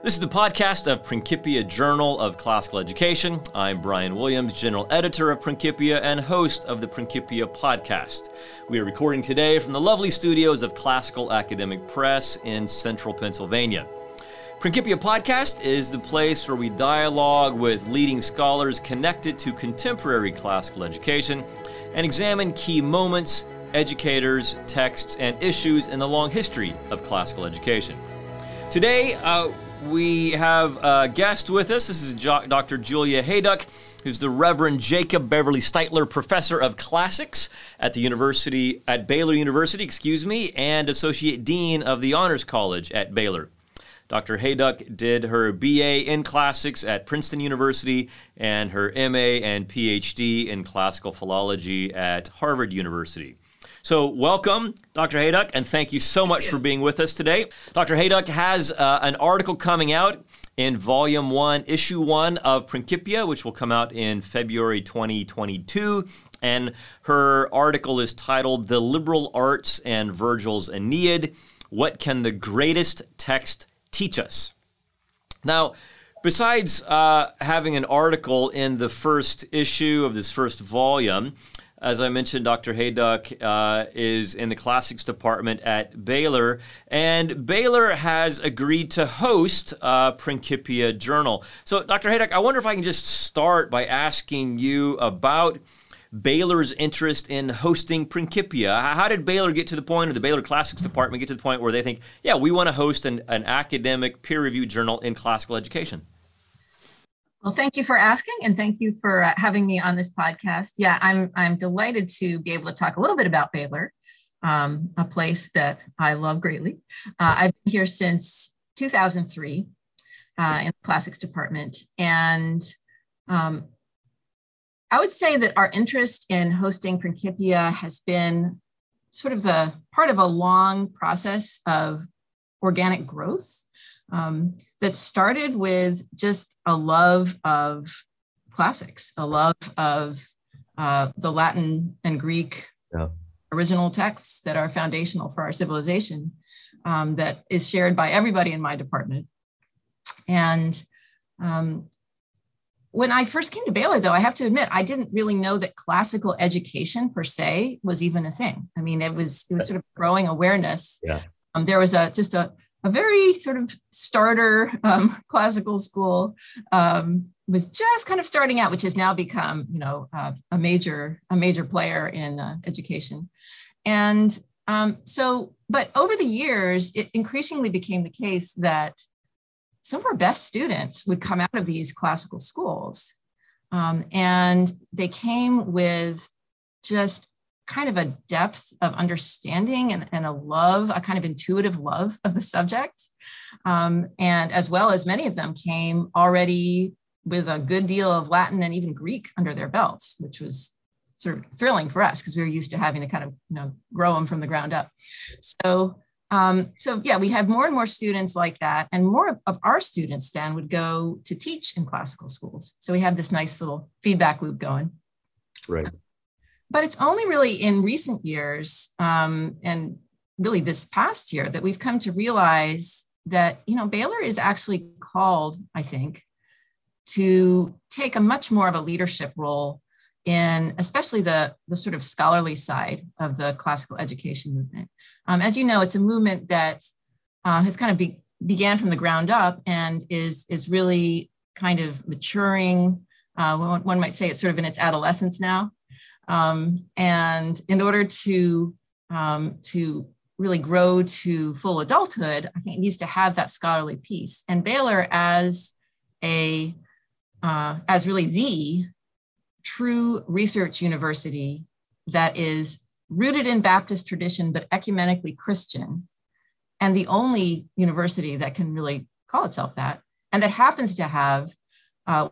This is the podcast of Principia Journal of Classical Education. I'm Brian Williams, General Editor of Principia and host of the Principia podcast. We are recording today from the lovely studios of Classical Academic Press in central Pennsylvania. Principia Podcast is the place where we dialogue with leading scholars connected to contemporary classical education and examine key moments, educators, texts, and issues in the long history of classical education. Today, uh, we have a guest with us. This is Dr. Julia Hejduk, who's the Reverend Jacob Beverly Stiteler Professor of Classics at the University at Baylor University, excuse me, and Associate Dean of the Honors College at Baylor. Dr. Hejduk did her BA in Classics at Princeton University and her MA and PhD in Classical Philology at Harvard University. So, welcome, Dr. Hejduk, and thank you so much for being with us today. Dr. Hejduk has uh, an article coming out in Volume 1, Issue 1 of Principia, which will come out in February 2022. And her article is titled The Liberal Arts and Virgil's Aeneid What Can the Greatest Text Teach Us? Now, besides uh, having an article in the first issue of this first volume, as I mentioned, Dr. Hejduk uh, is in the classics department at Baylor, and Baylor has agreed to host uh, Principia Journal. So, Dr. Hejduk, I wonder if I can just start by asking you about Baylor's interest in hosting Principia. How did Baylor get to the point, or the Baylor Classics department get to the point where they think, yeah, we want to host an, an academic peer-reviewed journal in classical education? Well, thank you for asking, and thank you for uh, having me on this podcast. Yeah, I'm I'm delighted to be able to talk a little bit about Baylor, um, a place that I love greatly. Uh, I've been here since 2003 uh, in the classics department, and um, I would say that our interest in hosting Principia has been sort of the part of a long process of organic growth um, that started with just a love of classics, a love of uh, the Latin and Greek yeah. original texts that are foundational for our civilization, um, that is shared by everybody in my department. And um, when I first came to Baylor, though, I have to admit I didn't really know that classical education per se was even a thing. I mean, it was it was sort of growing awareness. Yeah. Um, there was a just a a very sort of starter um, classical school um, was just kind of starting out, which has now become, you know, uh, a major a major player in uh, education. And um, so, but over the years, it increasingly became the case that some of our best students would come out of these classical schools, um, and they came with just kind of a depth of understanding and, and a love, a kind of intuitive love of the subject. Um, and as well as many of them came already with a good deal of Latin and even Greek under their belts, which was sort of thrilling for us because we were used to having to kind of you know grow them from the ground up. So um, so yeah, we have more and more students like that, and more of our students then would go to teach in classical schools. So we have this nice little feedback loop going. Right. But it's only really in recent years um, and really this past year that we've come to realize that, you know, Baylor is actually called, I think, to take a much more of a leadership role in especially the, the sort of scholarly side of the classical education movement. Um, as you know, it's a movement that uh, has kind of be, began from the ground up and is, is really kind of maturing. Uh, one, one, might say it's sort of in its adolescence now. Um, and in order to, um, to really grow to full adulthood, I think it needs to have that scholarly piece. And Baylor as a, uh, as really the true research university that is rooted in Baptist tradition, but ecumenically Christian, and the only university that can really call itself that, and that happens to have uh,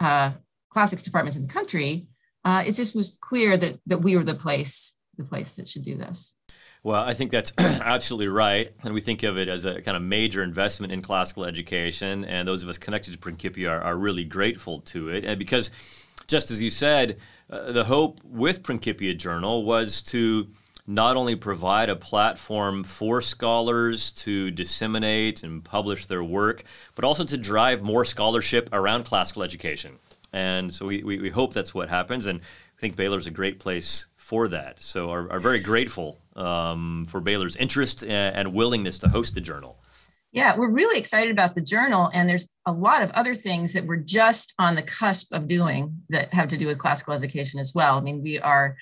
uh, classics departments in the country, uh, it just was clear that that we were the place the place that should do this. Well, I think that's absolutely right. And we think of it as a kind of major investment in classical education. And those of us connected to Principia are, are really grateful to it. And because, just as you said, uh, the hope with Principia Journal was to not only provide a platform for scholars to disseminate and publish their work, but also to drive more scholarship around classical education. And so we, we, we hope that's what happens. And I think Baylor's a great place for that. So are, are very grateful um, for Baylor's interest and, and willingness to host the journal. Yeah, we're really excited about the journal, and there's a lot of other things that we're just on the cusp of doing that have to do with classical education as well. I mean, we are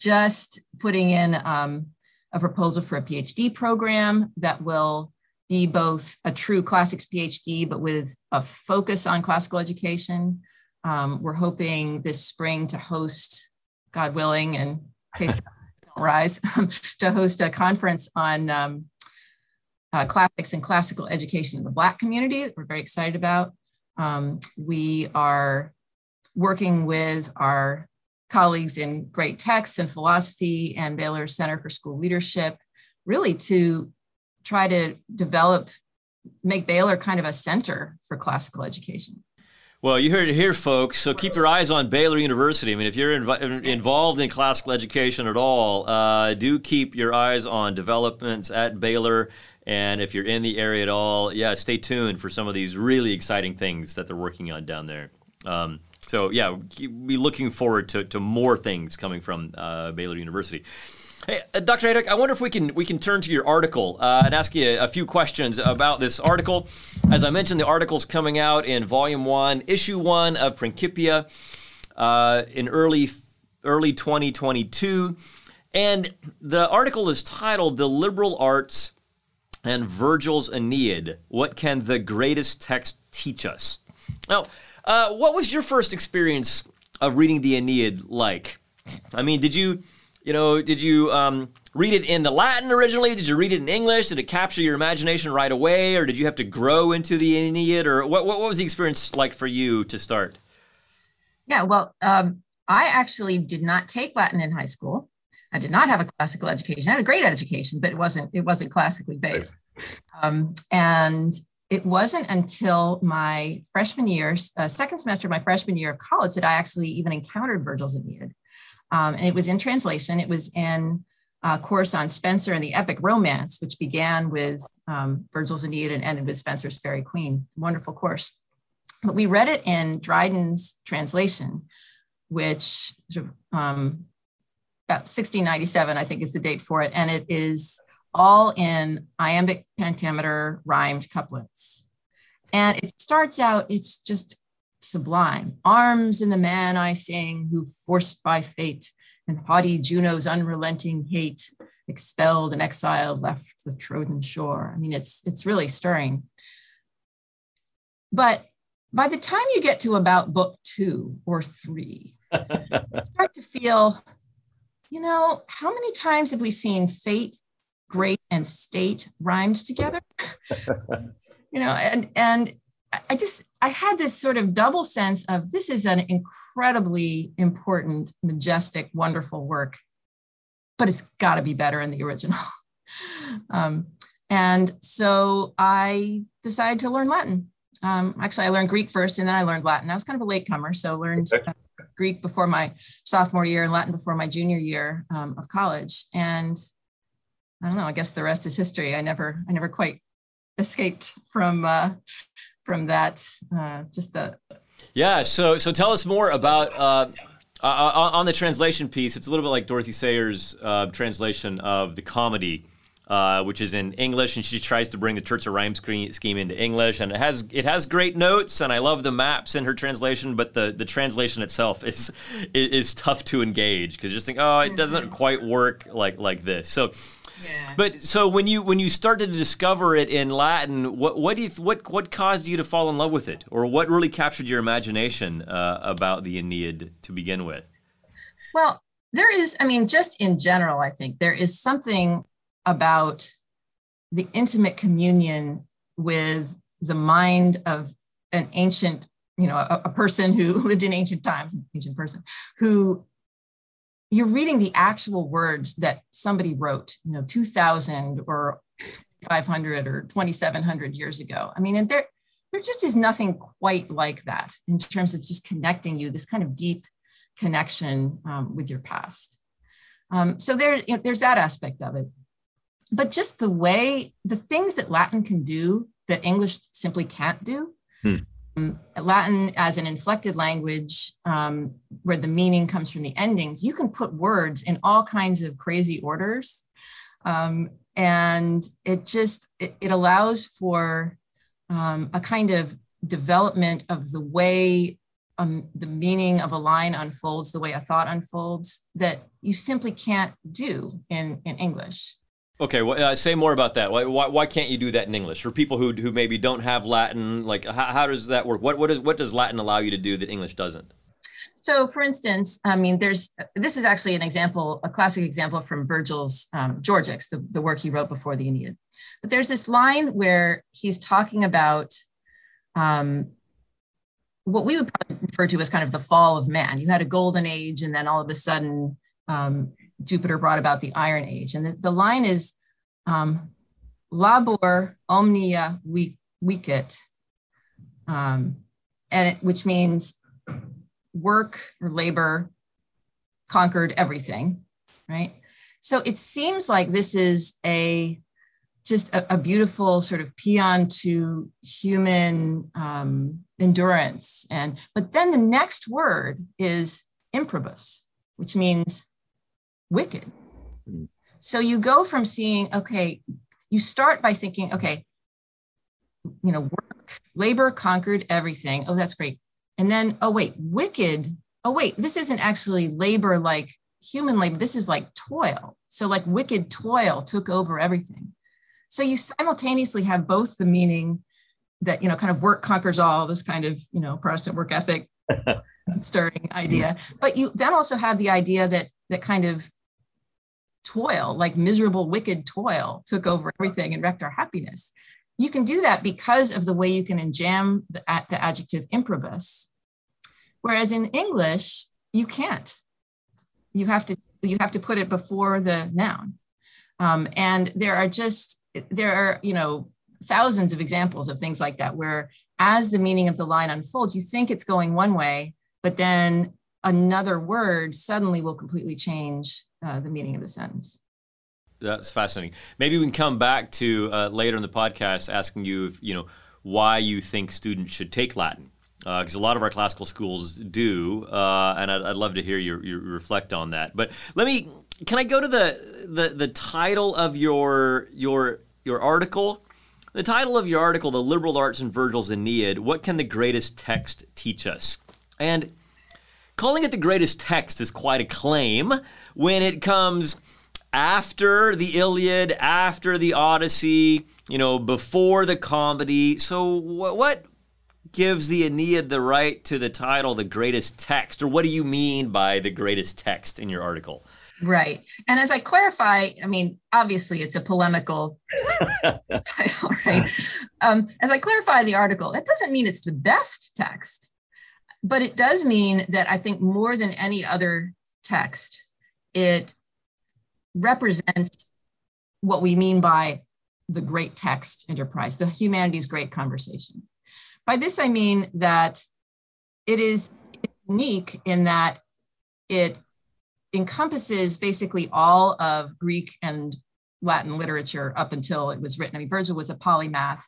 just putting in um, a proposal for a PhD program that will be both a true classics PhD, but with a focus on classical education. Um, we're hoping this spring to host, God willing, and case don't rise, to host a conference on um, uh, classics and classical education in the Black community. We're very excited about. Um, we are working with our colleagues in great texts and philosophy and Baylor Center for School Leadership, really to try to develop, make Baylor kind of a center for classical education. Well, you heard it here, folks. So keep your eyes on Baylor University. I mean, if you're inv- involved in classical education at all, uh, do keep your eyes on developments at Baylor. And if you're in the area at all, yeah, stay tuned for some of these really exciting things that they're working on down there. Um, so yeah, be looking forward to, to more things coming from uh, Baylor University. Hey, uh, Dr. Hejduk, I wonder if we can we can turn to your article uh, and ask you a, few questions about this article. As I mentioned, the article's coming out in Volume One, Issue One of Principia, uh, in early early 2022, and the article is titled "The Liberal Arts and Virgil's Aeneid. What can the greatest text teach us? Now, uh, what was your first experience of reading the Aeneid like? I mean, did you, you know, did you um, read it in the Latin originally? Did you read it in English? Did it capture your imagination right away, or did you have to grow into the Aeneid? Or what, what was the experience like for you to start? Yeah, well, um, I actually did not take Latin in high school. I did not have a classical education. I had a great education, but it wasn't it wasn't classically based. Um, and it wasn't until my freshman year, uh, second semester of my freshman year of college, that I actually even encountered Virgil's Aeneid. Um, and it was in translation. It was in a course on Spenser and the epic romance, which began with um, Virgil's Aeneid and ended with Spenser's Faerie Queene. Wonderful course. But we read it in Dryden's translation, which um, 1697, I think is the date for it. And it is all in iambic pentameter rhymed couplets. And it starts out, it's just sublime. Arms in the man I sing, who forced by fate and haughty Juno's unrelenting hate, expelled and exiled, left the Trojan shore. I mean, it's it's really stirring. But by the time you get to about book two or three, start to feel you know, how many times have we seen fate, great, and state rhymed together? you know, and and I just I had this sort of double sense of this is an incredibly important, majestic, wonderful work, but it's got to be better in the original. um, and so I decided to learn Latin. Um, actually, I learned Greek first, and then I learned Latin. I was kind of a latecomer, so learned uh, Greek before my sophomore year and Latin before my junior year um, of college. And I don't know. I guess the rest is history. I never, I never quite escaped from uh, from that. Uh, just the yeah. So, so tell us more about. Uh, uh, uh on the translation piece, it's a little bit like Dorothy Sayers' uh, translation of the comedy uh, which is in English, and she tries to bring the terza rima scheme into English, and it has it has great notes, and I love the maps in her translation, but the, the translation itself is is tough to engage because you just think, oh, it doesn't mm-hmm. quite work like like this. So. Yeah. But so when you when you started to discover it in Latin, what what do you what what caused you to fall in love with it, or what really captured your imagination uh, about the Aeneid to begin with? Well, there is, I mean, just in general, I think there is something about the intimate communion with the mind of an ancient, you know, a, a person who lived in ancient times, an ancient person, who you're reading the actual words that somebody wrote, you know, 2000 or 500 or 2700 years ago. I mean, and there, there just is nothing quite like that in terms of just connecting you, this kind of deep connection um, with your past. Um, so there, you know, there's that aspect of it. But just the way, the things that Latin can do that English simply can't do. Hmm. Um, Latin as an inflected language, um, where the meaning comes from the endings, you can put words in all kinds of crazy orders. Um, and it just, it, it allows for um, a kind of development of the way um, the meaning of a line unfolds, the way a thought unfolds, that you simply can't do in, in English. Okay, well, uh, say more about that. Why, why, why, can't you do that in English for people who, who maybe don't have Latin? Like, how, how does that work? What what, is, what does Latin allow you to do that English doesn't? So, for instance, I mean, there's this is actually an example, a classic example from Virgil's um, Georgics, the, the work he wrote before the Aeneid. But there's this line where he's talking about um, what we would refer to as kind of the fall of man. You had a golden age, and then all of a sudden, um, Jupiter brought about the Iron Age. And the, the line is um, labor omnia vicit, um, and it, which means work or labor conquered everything, right? So it seems like this is a just a, a beautiful sort of paean to human um, endurance. And but then the next word is improbus, which means wicked. Mm. So you go from seeing, okay, you start by thinking, okay, you know, work, labor conquered everything. Oh, that's great. And then, oh, wait, wicked. Oh, wait, this isn't actually labor like human labor. This is like toil. So, like, wicked toil took over everything. So, you simultaneously have both the meaning that, you know, kind of work conquers all, this kind of, you know, Protestant work ethic stirring idea. But you then also have the idea that, that kind of toil, like miserable, wicked toil, took over everything and wrecked our happiness. You can do that because of the way you can enjamb the, the adjective improbus. Whereas in English, you can't. You have to you have to put it before the noun. Um, and there are just there are you know thousands of examples of things like that where as the meaning of the line unfolds, you think it's going one way, but then another word suddenly will completely change uh, the meaning of the sentence. That's fascinating. Maybe we can come back to uh, later in the podcast asking you, if, you know, why you think students should take Latin, because uh, a lot of our classical schools do, uh, and I'd, I'd, love to hear you, reflect on that. But let me, can I go to the the, the title of your your your article? The title of your article, "The Liberal Arts in Virgil's Aeneid: What Can the Greatest Text Teach Us?" And calling it the greatest text is quite a claim when it comes after the Iliad, after the Odyssey, you know, before the comedy. So, what, what gives the Aeneid the right to the title, the greatest text? Or what do you mean by the greatest text in your article? Right. And as I clarify, I mean, obviously it's a polemical title, right? Um, as I clarify the article, that doesn't mean it's the best text, but it does mean that I think more than any other text, it represents what we mean by the great text enterprise, the humanities great conversation. By this, I mean that it is unique in that it encompasses basically all of Greek and Latin literature up until it was written. I mean, Virgil was a polymath,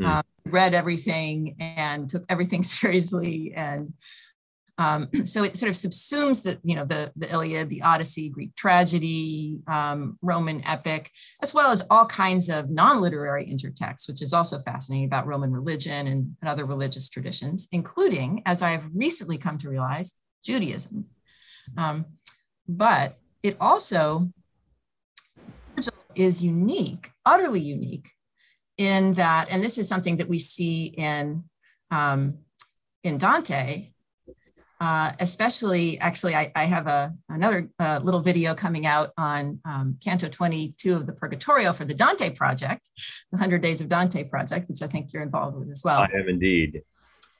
mm. um, read everything and took everything seriously and um, so it sort of subsumes the, you know, the, the Iliad, the Odyssey, Greek tragedy, um, Roman epic, as well as all kinds of non-literary intertexts, which is also fascinating about Roman religion and, and other religious traditions, including, as I have recently come to realize, Judaism. Um, but it also is unique, utterly unique, in that, and this is something that we see in um, in Dante, uh, especially actually I, I have a another uh, little video coming out on um, Canto 22 of the Purgatorio for the Dante project, the 100 Days of Dante project, which I think you're involved with as well. I am indeed.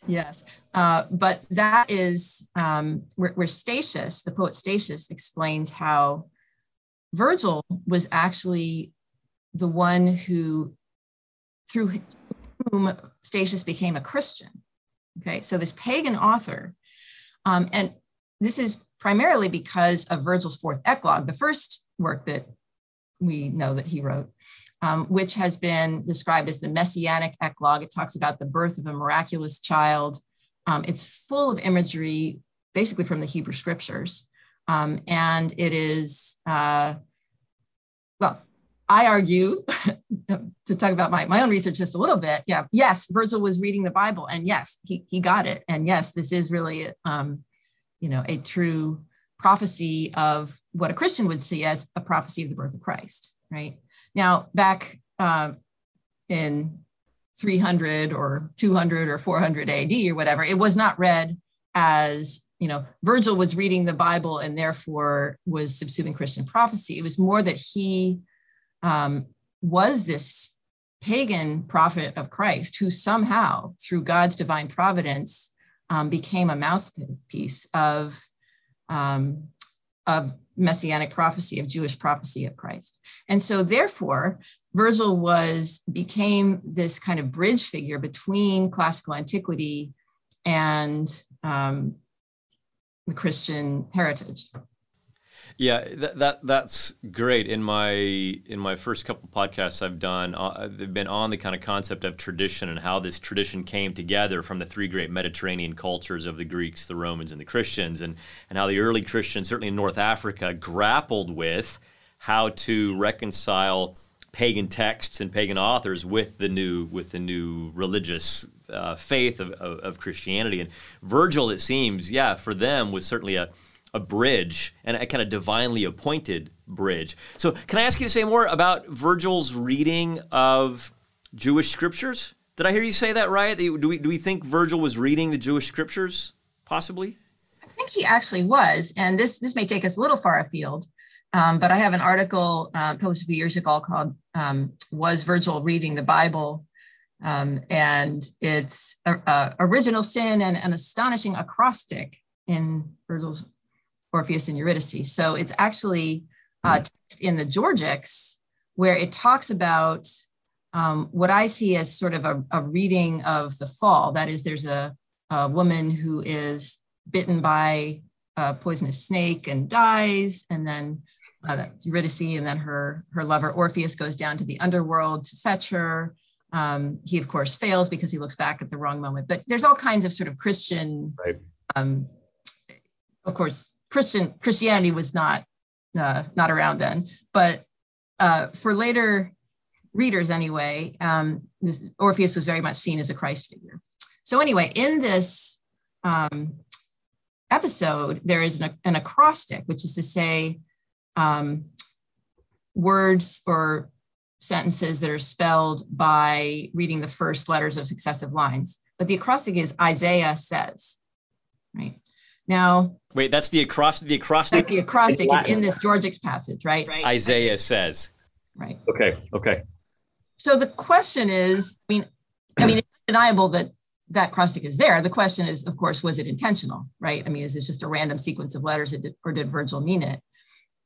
Yes, uh, but that is um, where, where Statius, the poet Statius, explains how Virgil was actually the one who, through whom Statius became a Christian. Okay, so this pagan author um, and this is primarily because of Virgil's fourth eclogue, the first work that we know that he wrote, um, which has been described as the messianic eclogue. It talks about the birth of a miraculous child. Um, it's full of imagery, basically from the Hebrew scriptures. Um, and it is, uh, well, I argue to talk about my, my own research just a little bit. Yeah, yes, Virgil was reading the Bible, and yes, he, he got it. And yes, this is really, um, you know, a true prophecy of what a Christian would see as a prophecy of the birth of Christ, right? Now, back uh, in 300 or 200 or 400 AD or whatever, it was not read as, you know, Virgil was reading the Bible and therefore was subsuming Christian prophecy. It was more that he um, was this pagan prophet of Christ who somehow, through God's divine providence, um, became a mouthpiece of, um, of messianic prophecy, of Jewish prophecy of Christ. And so, therefore, Virgil was became this kind of bridge figure between classical antiquity and um, the Christian heritage. Yeah, that, that that's great. In my in my first couple podcasts I've done, uh, they've been on the kind of concept of tradition and how this tradition came together from the three great Mediterranean cultures of the Greeks, the Romans, and the Christians, and and how the early Christians, certainly in North Africa, grappled with how to reconcile pagan texts and pagan authors with the new with the new religious uh, faith of, of, of Christianity. And Virgil, it seems, yeah, for them was certainly a a bridge and a kind of divinely appointed bridge. So, can I ask you to say more about Virgil's reading of Jewish scriptures? Did I hear you say that right? Do we, do we think Virgil was reading the Jewish scriptures, possibly? I think he actually was. And this, this may take us a little far afield, um, but I have an article uh, published a few years ago called um, Was Virgil Reading the Bible? Um, and it's a, a original sin and an astonishing acrostic in Virgil's Orpheus and Eurydice. So it's actually uh, in the Georgics where it talks about um, what I see as sort of a, a, reading of the fall. That is, there's a, a woman who is bitten by a poisonous snake and dies, and then uh, Eurydice, and then her her lover Orpheus goes down to the underworld to fetch her. Um, he of course fails because he looks back at the wrong moment. But there's all kinds of sort of Christian, right. um, of course, Christian Christianity was not uh, not around then, but uh, for later readers anyway, um, this, Orpheus was very much seen as a Christ figure. So anyway, in this um, episode, there is an, an, acrostic, which is to say um, words or sentences that are spelled by reading the first letters of successive lines. But the acrostic is Isaiah says, right? Now, wait, that's the acrostic. The acrostic. That's the acrostic is in this Georgics passage, right? right. Isaiah says. Right. Okay. Okay. So the question is, I mean, I mean, it's undeniable that that acrostic is there. The question is, of course, was it intentional, right? I mean, is this just a random sequence of letters, or did Virgil mean it?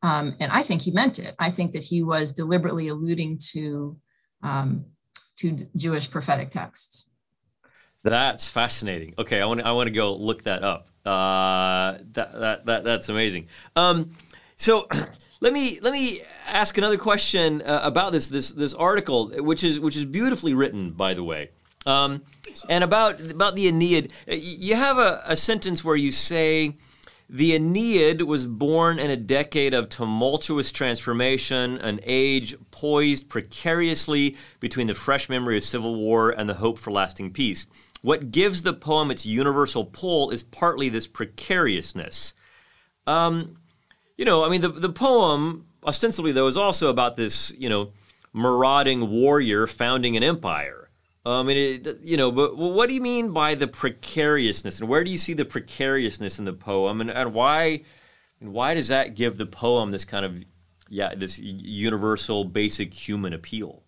Um, and I think he meant it. I think that he was deliberately alluding to um, to Jewish prophetic texts. That's fascinating. Okay, I want I want to go look that up. Uh, that, that, that, that's amazing. Um, so let me let me ask another question uh, about this this this article, which is which is beautifully written, by the way, um, and about about the Aeneid. Uh, you have a, a sentence where you say. The Aeneid was born in a decade of tumultuous transformation, an age poised precariously between the fresh memory of civil war and the hope for lasting peace. What gives the poem its universal pull is partly this precariousness. Um, you know, I mean, the, the poem, ostensibly, though, is also about this, you know, marauding warrior founding an empire. I mean, you know, but what do you mean by the precariousness, and where do you see the precariousness in the poem, and, and why, and why does that give the poem this kind of, yeah, this universal, basic human appeal?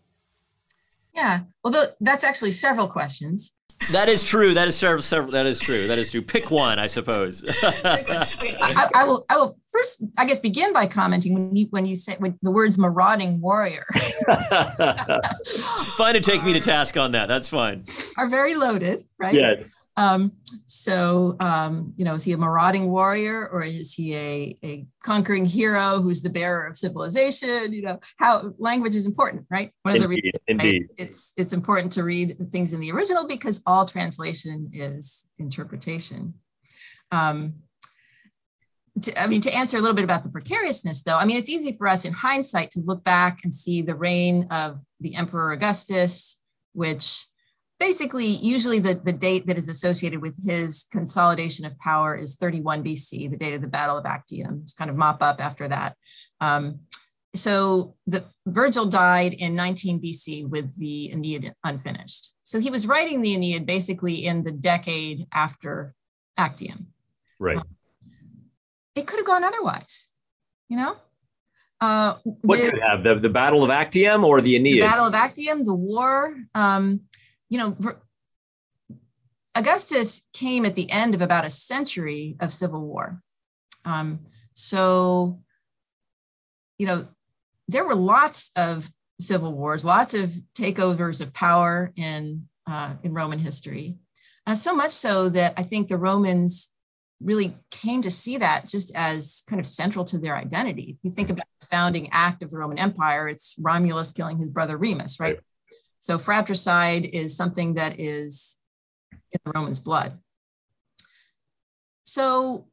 Yeah, well, that's actually several questions. That is true. That is several, several. That is true. That is true. Pick one, I suppose. I, I, will. I will first, I guess, begin by commenting when you when you say when the words "marauding warrior." fine to take me to task on that. That's fine. Are very loaded, right? Yes. Um, so, um, you know, is he a marauding warrior or is he a, a conquering hero who's the bearer of civilization? You know, how language is important, right? One of indeed, the reasons indeed. it's it's important to read things in the original because all translation is interpretation. Um, to, I mean, to answer a little bit about the precariousness, though, I mean, it's easy for us in hindsight to look back and see the reign of the Emperor Augustus, which basically, usually the, the date that is associated with his consolidation of power is 31 BC, the date of the Battle of Actium. It's kind of mop up after that. Um, so the Virgil died in 19 BC with the Aeneid unfinished. So he was writing the Aeneid basically in the decade after Actium. Right. Um, it could have gone otherwise, you know? Uh, what could have the, the Battle of Actium or the Aeneid? The Battle of Actium, the war. Um, you know, Augustus came at the end of about a century of civil war. Um, so, you know, there were lots of civil wars, lots of takeovers of power in uh, in Roman history, uh, so much so that I think the Romans really came to see that just as kind of central to their identity. If you think about the founding act of the Roman Empire, it's Romulus killing his brother Remus, right? right. So fratricide is something that is in the Romans' blood. So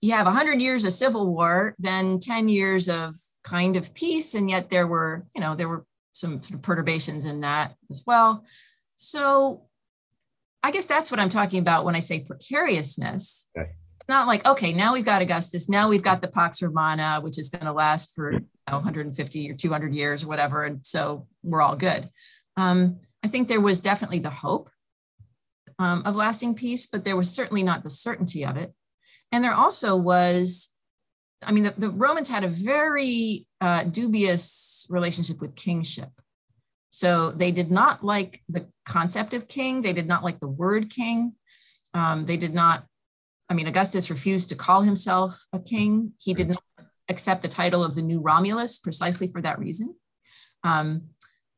you have 100 years of civil war, then 10 years of kind of peace, and yet there were, you know, there were some sort of perturbations in that as well. So I guess that's what I'm talking about when I say precariousness. Okay. It's not like, okay, now we've got Augustus, now we've got the Pax Romana, which is going to last for you know, 150 or 200 years or whatever. And so we're all good. Um, I think there was definitely the hope um, of lasting peace, but there was certainly not the certainty of it. And there also was, I mean, the, the Romans had a very uh, dubious relationship with kingship. So they did not like the concept of king. They did not like the word king. Um, they did not, I mean, Augustus refused to call himself a king. He did not accept the title of the new Romulus precisely for that reason. Um,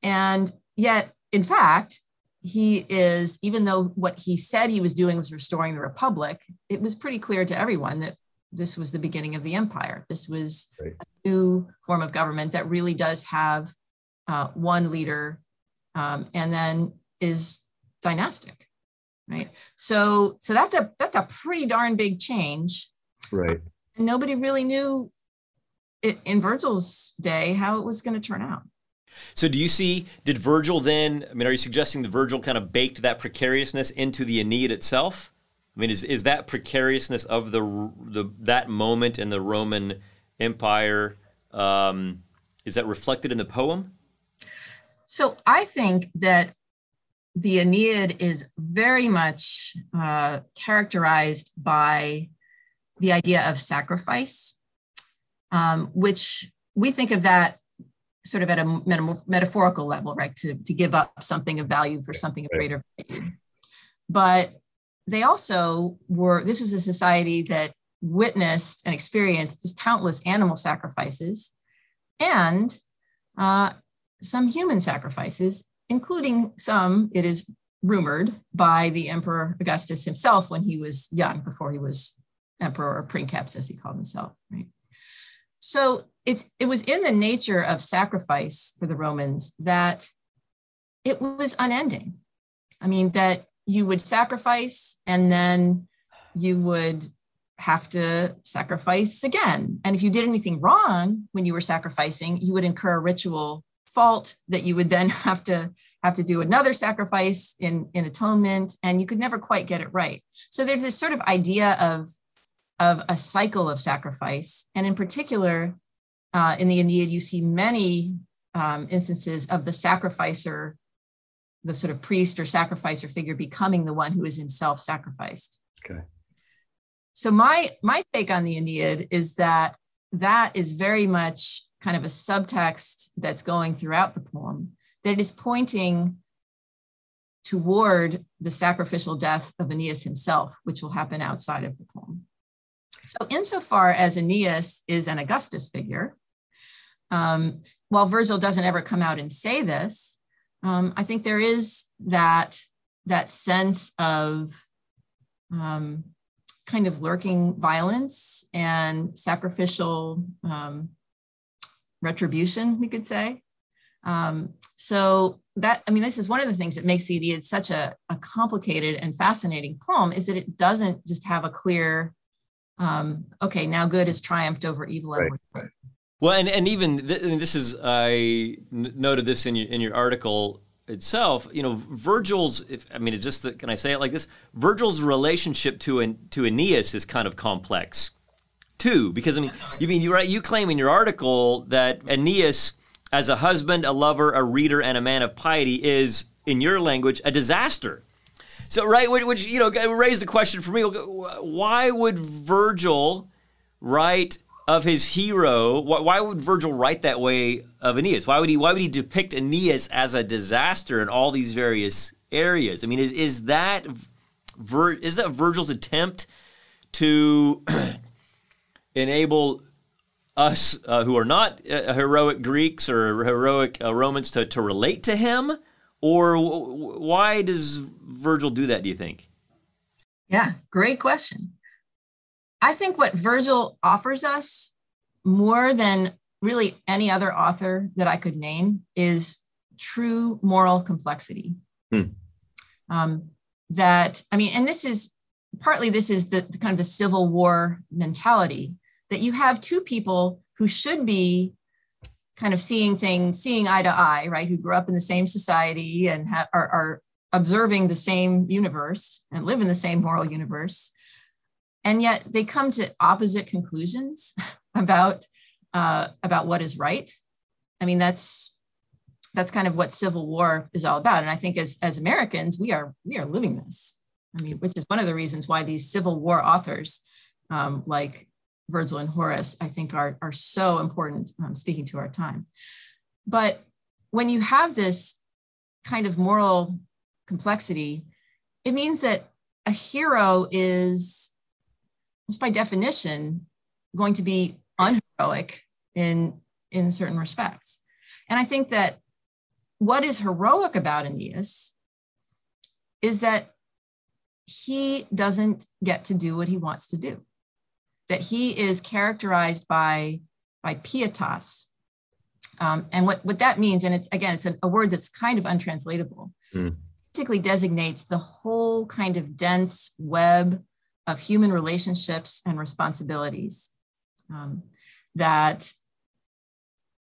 and yet, in fact, he is, even though what he said he was doing was restoring the republic, it was pretty clear to everyone that this was the beginning of the empire. This was right. a new form of government that really does have uh, one leader, um, and then is dynastic, right? So so that's a that's a pretty darn big change, right? And nobody really knew it, in Virgil's day how it was going to turn out. So do you see? Did Virgil then? I mean, are you suggesting that Virgil kind of baked that precariousness into the Aeneid itself? I mean, is is that precariousness of the the that moment in the Roman Empire? Um, is that reflected in the poem? So I think that the Aeneid is very much uh, characterized by the idea of sacrifice, um, which we think of that sort of at a metaphorical level, right? To, to give up something of value for something of greater value. But they also were, this was a society that witnessed and experienced just countless animal sacrifices and uh, some human sacrifices, including some, it is rumored, by the Emperor Augustus himself when he was young, before he was emperor or princeps, as he called himself, right? So it's it was in the nature of sacrifice for the Romans that it was unending. I mean, that you would sacrifice and then you would have to sacrifice again. And if you did anything wrong when you were sacrificing, you would incur a ritual fault that you would then have to have to do another sacrifice in in atonement and you could never quite get it right so there's this sort of idea of of a cycle of sacrifice. And in particular uh, in the aeneid you see many um, instances of the sacrificer the sort of priest or sacrificer figure becoming the one who is himself sacrificed. Okay. So my my take on the aeneid is that that is very much kind of a subtext that's going throughout the poem that it is pointing toward the sacrificial death of Aeneas himself, which will happen outside of the poem. So, insofar as Aeneas is an Augustus figure, um, while Virgil doesn't ever come out and say this, um, I think there is that, that sense of um, kind of lurking violence and sacrificial um, retribution, we could say. Um, so that I mean, this is one of the things that makes the Aeneid such a, a complicated and fascinating poem is that it doesn't just have a clear, um, okay, now good has triumphed over evil. Right. Well, and, and even th- I mean, this is I n- noted this in your in your article itself. You know, Virgil's. If, I mean, it's just the, can I say it like this? Virgil's relationship to an, to Aeneas is kind of complex, too, because I mean, you mean you right? You claim in your article that Aeneas as a husband, a lover, a reader, and a man of piety is, in your language, a disaster. So, right, which, you know, raised the question for me: Why would Virgil write of his hero? Why would Virgil write that way of Aeneas? Why would he? Why would he depict Aeneas as a disaster in all these various areas? I mean, is is that is that Virgil's attempt to enable us uh, who are not uh, heroic Greeks or heroic uh, Romans to, to relate to him? Or w- why does Virgil do that, do you think? Yeah, great question. I think what Virgil offers us more than really any other author that I could name is true moral complexity. Hmm. Um, that, I mean, and this is partly this is the, the kind of the Civil War mentality that you have two people who should be kind of seeing things, seeing eye to eye, right? Who grew up in the same society and ha- are, are observing the same universe and live in the same moral universe. And yet they come to opposite conclusions about, uh, about what is right. I mean, that's that's kind of what civil war is all about. And I think as, as Americans, we are we are living this. I mean, which is one of the reasons why these civil war authors um, like Virgil and Horace, I think are, are so important um, speaking to our time. But when you have this kind of moral complexity, it means that a hero is, just by definition, going to be unheroic in, in certain respects. And I think that what is heroic about Aeneas is that he doesn't get to do what he wants to do that he is characterized by, by pietas. Um, and what, what that means, and it's again, it's a, a word that's kind of untranslatable, mm. basically designates the whole kind of dense web of human relationships and responsibilities um, that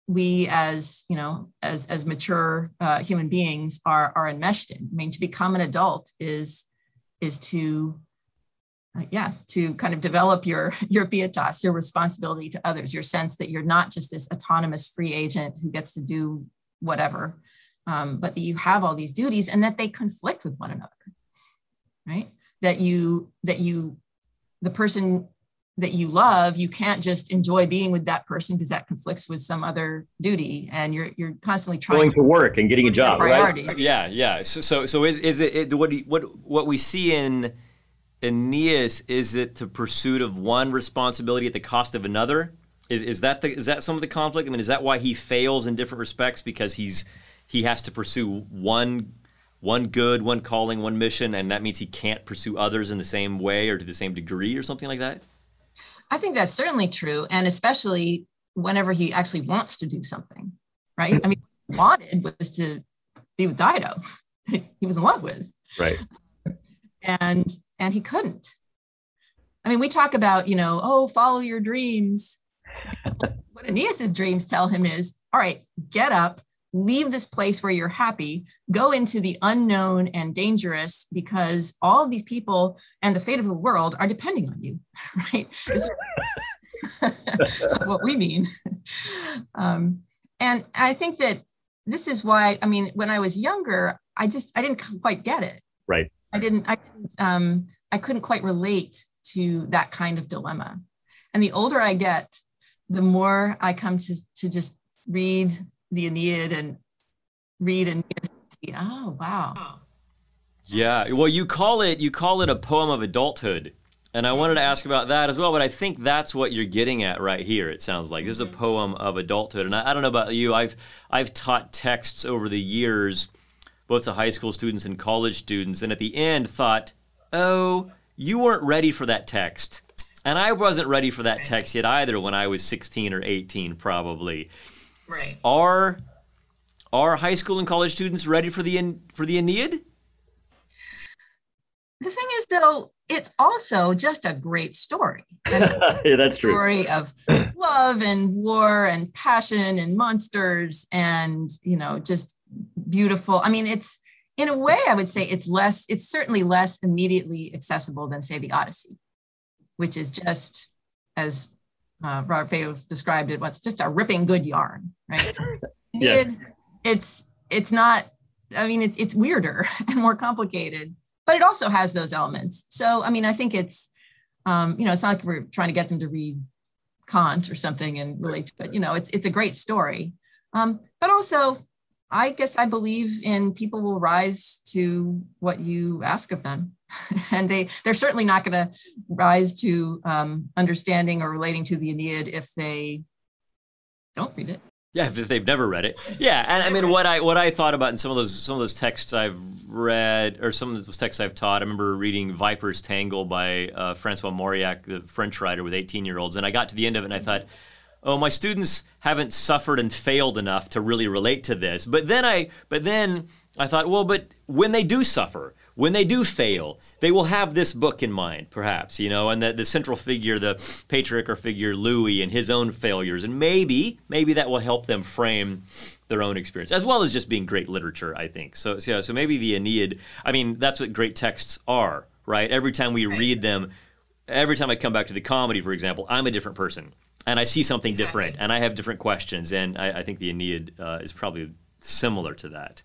we as you know as as mature uh, human beings are are enmeshed in i mean to become an adult is is to uh, yeah to kind of develop your your pietas your responsibility to others your sense that you're not just this autonomous free agent who gets to do whatever um, but that you have all these duties and that they conflict with one another right? That you that you the person that you love you can't just enjoy being with that person because that conflicts with some other duty and you're you're constantly trying going to work and getting a job right? yeah yeah. So so, so is, is it, what what what we see in Aeneas, is it the pursuit of one responsibility at the cost of another? Is, is that the, is that some of the conflict? I mean, is that why he fails in different respects because he's he has to pursue one one good, one calling, one mission, and that means he can't pursue others in the same way or to the same degree or something like that? I think that's certainly true, and especially whenever he actually wants to do something, right? I mean, wanted was to be with Dido, he was in love with, right? And and he couldn't. I mean, we talk about, you know, oh, follow your dreams. what Aeneas's dreams tell him is, all right, get up, leave this place where you're happy, go into the unknown and dangerous because all of these people and the fate of the world are depending on you, right? what we mean. Um, and I think that this is why, I mean, when I was younger, I just, I didn't quite get it. Right. I didn't, I didn't, um, I couldn't quite relate to that kind of dilemma. And the older I get, the more I come to, to just read the Aeneid and read and see, oh, wow. Yeah. Well, you call it, you call it a poem of adulthood. And I wanted to ask about that as well, but I think that's what you're getting at right here. It sounds like this is a mm-hmm. poem of adulthood, and I, I don't know about you. I've I've taught texts over the years both to high school students and college students, and at the end thought, oh, you weren't ready for that text. And I wasn't ready for that text yet either when I was 16 or 18, probably. Right. Are are high school and college students ready for the for the Aeneid? The thing is, though, it's also just a great story. yeah, that's true. Story of love and war and passion and monsters and you know just beautiful. I mean, it's in a way I would say it's less. It's certainly less immediately accessible than say the Odyssey, which is just as uh, Robert Fagles described it once, just a ripping good yarn, right? yeah. It, it's it's not. I mean, it's it's weirder and more complicated but it also has those elements. So, I mean, I think it's, um, you know, it's not like we're trying to get them to read Kant or something and relate to it. You know, it's it's a great story. Um, but also, I guess I believe in people will rise to what you ask of them, and they they're certainly not going to rise to um, understanding or relating to the Aeneid if they don't read it. Yeah, if they've never read it. Yeah, and I mean what I what I thought about in some of those some of those texts I've read or some of those texts I've taught. I remember reading Viper's Tangle by uh, Francois Mauriac, the French writer with 18 year olds, and I got to the end of it and I thought, oh, my students haven't suffered and failed enough to really relate to this. But then I but then I thought, well, but when they do suffer, when they do fail, they will have this book in mind, perhaps, you know, and the, the central figure, the patriarch or figure, Louis, and his own failures. And maybe, maybe that will help them frame their own experience, as well as just being great literature, I think. So, so, yeah, so maybe the Aeneid, I mean, that's what great texts are, right? Every time we read them, every time I come back to the comedy, for example, I'm a different person. And I see something exactly. different, and I have different questions. And I, I think the Aeneid uh, is probably similar to that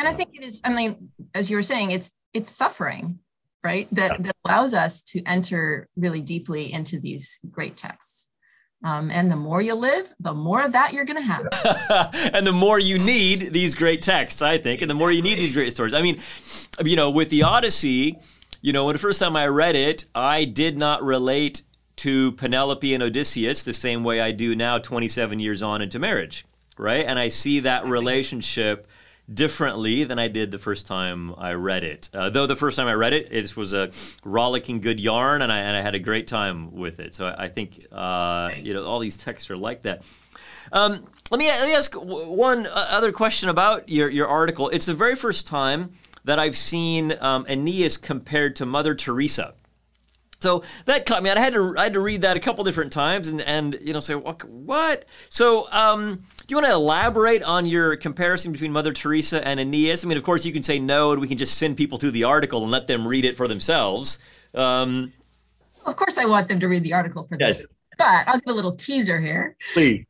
and I think it is. I mean, as you were saying, it's it's suffering, right? That yeah. that allows us to enter really deeply into these great texts. Um, and the more you live, the more of that you're going to have. and the more you need these great texts, I think, and the more you need these great stories. I mean, you know, with the Odyssey, you know, when the first time I read it, I did not relate to Penelope and Odysseus the same way I do now, 27 years on into marriage, right? And I see that relationship differently than I did the first time I read it. Uh, though the first time I read it, it was a rollicking good yarn, and I, and I had a great time with it. So I, I think uh, you know all these texts are like that. Um, let me let me ask one other question about your your article. It's the very first time that I've seen um, Aeneas compared to Mother Teresa. So that caught me. Out. I had to I had to read that a couple different times and and you know say what So um, do you want to elaborate on your comparison between Mother Teresa and Aeneas? I mean, of course, you can say no, and we can just send people to the article and let them read it for themselves. Um, of course, I want them to read the article for yes. this, but I'll give a little teaser here. Please.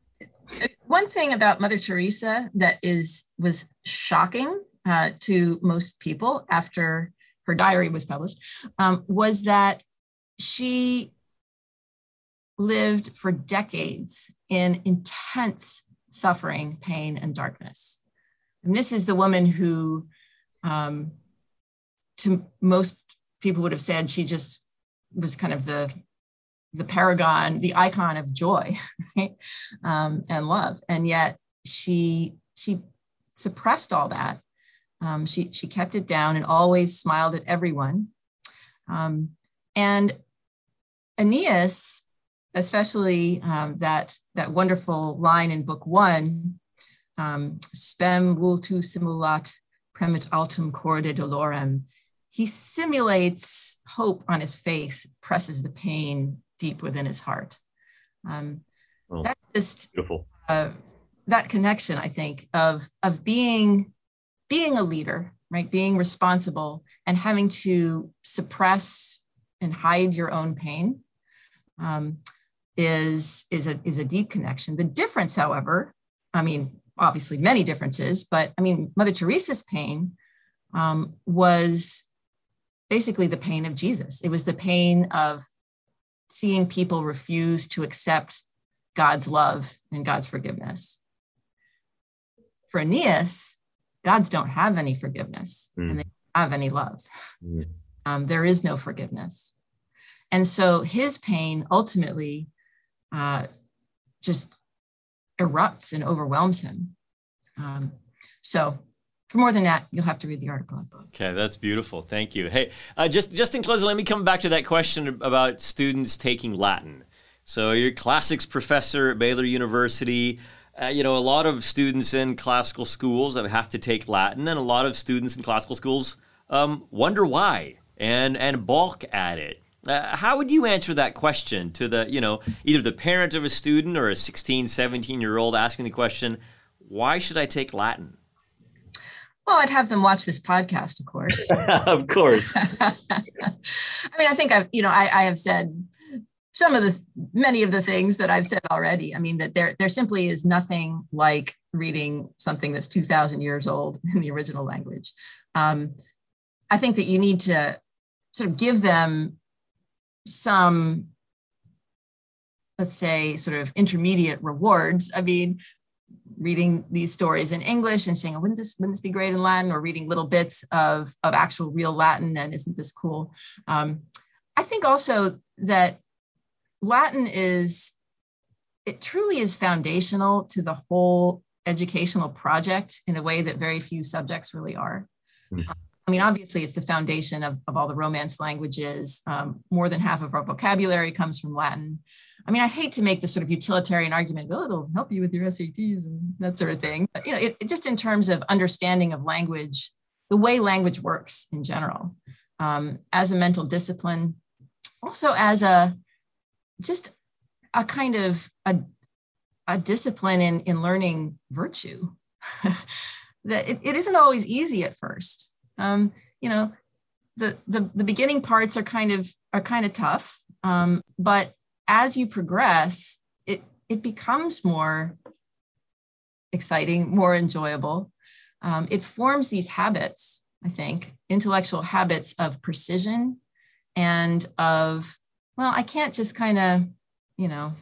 One thing about Mother Teresa that is was shocking uh, to most people after her diary was published um, was that she lived for decades in intense suffering, pain, and darkness. And this is the woman who, um, to most people, would have said she just was kind of the the paragon, the icon of joy right? um, and love. And yet she she suppressed all that. Um, she she kept it down and always smiled at everyone. Um, and Aeneas, especially um, that, that wonderful line in book one, um, spem vultu simulat premit altum corde dolorem. He simulates hope on his face, presses the pain deep within his heart. Um, oh, that's just beautiful. Uh, that connection, I think, of of being being a leader, right? Being responsible and having to suppress and hide your own pain um, is is a is a deep connection. The difference, however, I mean, obviously many differences, but I mean, Mother Teresa's pain um, was basically the pain of Jesus. It was the pain of seeing people refuse to accept God's love and God's forgiveness. For Aeneas, gods don't have any forgiveness mm. and they don't have any love. Mm. Um, there is no forgiveness. And so his pain ultimately uh, just erupts and overwhelms him. Um, so for more than that, you'll have to read the article. Okay, that's beautiful. Thank you. Hey, uh, just just in closing, let me come back to that question about students taking Latin. So you're a classics professor at Baylor University. Uh, you know, a lot of students in classical schools have to take Latin, and a lot of students in classical schools um, wonder why and and balk at it. Uh, how would you answer that question to the, you know, either the parent of a student or a 16, 17 year old asking the question, why should I take Latin? Well, I'd have them watch this podcast, of course. of course. I mean, I think I've, you know, I, I have said some of the many of the things that I've said already. I mean, that there there simply is nothing like reading something that's 2,000 years old in the original language. Um, I think that you need to sort of give them some let's say sort of intermediate rewards. I mean reading these stories in english and saying oh, wouldn't this wouldn't this be great in latin? or reading little bits of of actual real latin and isn't this cool? Um, i think also that latin is it truly is foundational to the whole educational project in a way that very few subjects really are. Mm-hmm. I mean, obviously, it's the foundation of, of all the Romance languages. Um, more than half of our vocabulary comes from Latin. I mean, I hate to make this sort of utilitarian argument, well, it'll help you with your SATs and that sort of thing. But, you know, it, it just in terms of understanding of language, the way language works in general, um, as a mental discipline, also as a just a kind of a, a discipline in, in learning virtue. that it, it isn't always easy at first um, you know, the, the, the beginning parts are kind of are kind of tough, um, but as you progress, it it becomes more exciting, more enjoyable. Um, it forms these habits, I think, intellectual habits of precision and of well, I can't just kind of, you know,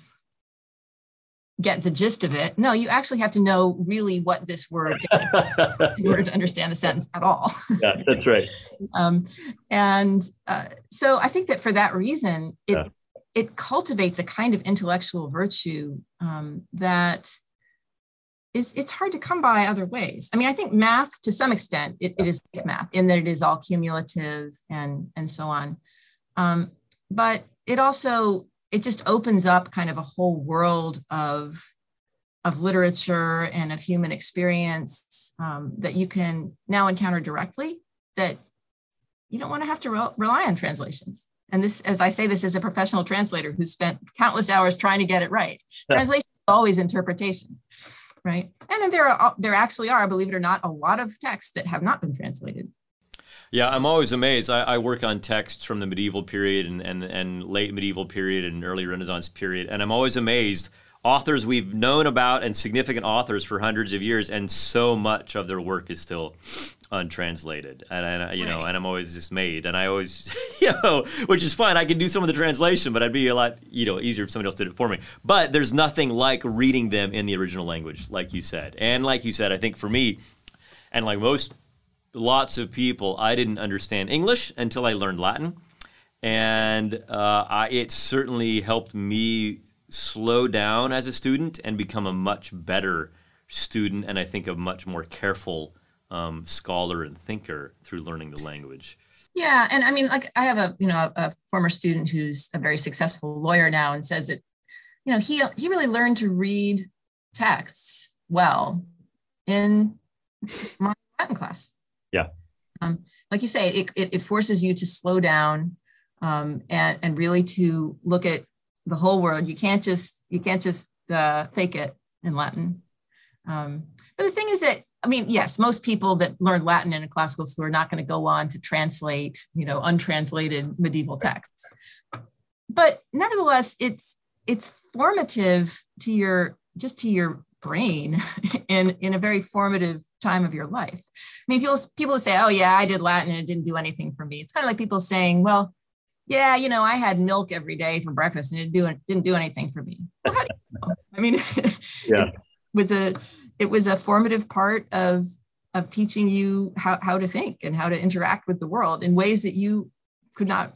get the gist of it. No, you actually have to know really what this word is in order to understand the sentence at all. yeah, that's right. um, and uh, so I think that for that reason, it yeah. it cultivates a kind of intellectual virtue um, that is it's hard to come by other ways. I mean, I think math to some extent it, it is like math in that it is all cumulative and and so on. Um, but it also it just opens up kind of a whole world of of literature and of human experience um, that you can now encounter directly that you don't want to have to re- rely on translations. And this as i say this as a professional translator who spent countless hours trying to get it right. Translation is always interpretation right? And then there are there actually are believe it or not a lot of texts that have not been translated yeah, I'm always amazed. I, I, work on texts from the medieval period and, and, and late medieval period and early Renaissance period, and I'm always amazed. Authors we've known about and significant authors for hundreds of years, and so much of their work is still untranslated. And, and you know, and I'm always dismayed. And I always, you know, which is fine. I can do some of the translation, but I'd be a lot, you know, easier if somebody else did it for me. But there's nothing like reading them in the original language, like you said. And like you said, I think for me, and like most lots of people, I didn't understand English until I learned Latin. And uh, I, it certainly helped me slow down as a student and become a much better student, and I think a much more careful um, scholar and thinker through learning the language. Yeah, and I mean, like I have a you know a, former student who's a very successful lawyer now, and says that you know he he really learned to read texts well in my Latin class. Yeah. Um, like you say, it, it, it, forces you to slow down um, and, and really to look at the whole world. You can't just you can't just uh, fake it in Latin. Um, but the thing is that I mean, yes, most people that learn Latin in a classical school are not going to go on to translate, you know, untranslated medieval texts. But nevertheless, it's it's formative to your just to your brain in in a very formative time of your life. I mean, people people say, "Oh yeah, I did Latin and it didn't do anything for me." It's kind of like people saying, "Well, yeah, you know, I had milk every day for breakfast and it didn't didn't do anything for me." Well, how do you know? I mean, yeah. it was a it was a formative part of of teaching you how how to think and how to interact with the world in ways that you could not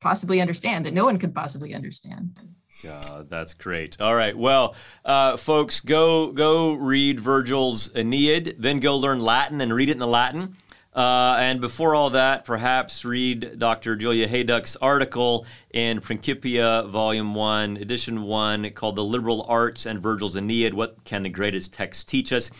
possibly understand that no one could possibly understand. God, that's great. All right, well, uh, folks, go go read Virgil's Aeneid, then go learn Latin and read it in the Latin. Uh, and before all that, perhaps read Dr. Julia Hejduk's article in Principia, Volume 1, Edition 1, called The Liberal Arts and Virgil's Aeneid What Can the Greatest Text Teach Us?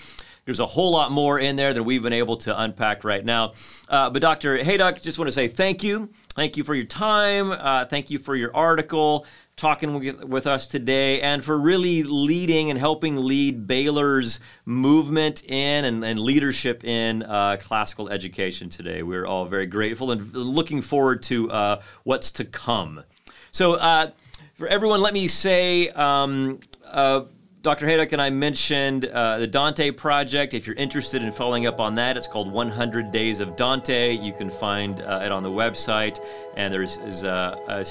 There's a whole lot more in there than we've been able to unpack right now. Uh, but Dr. Hejduk, just want to say thank you. Thank you for your time. Uh, thank you for your article talking with, us today and for really leading and helping lead Baylor's movement in and, and leadership in uh, classical education today. We're all very grateful and looking forward to uh, what's to come. So, uh, for everyone, let me say, um, uh, Dr. Hejduk and I mentioned uh, the Dante Project. If you're interested in following up on that, it's called 100 Days of Dante. You can find uh, it on the website, and there's, a, a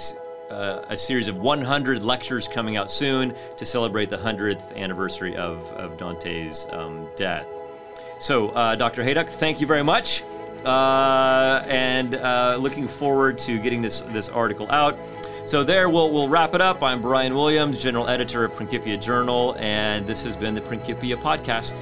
uh, a series of 100 lectures coming out soon to celebrate the 100th anniversary of, of Dante's um, death. So, uh, Dr. Hejduk, thank you very much. Uh, and uh, looking forward to getting this, this article out. So, there we'll, we'll wrap it up. I'm Brian Williams, General Editor of Principia Journal, and this has been the Principia Podcast.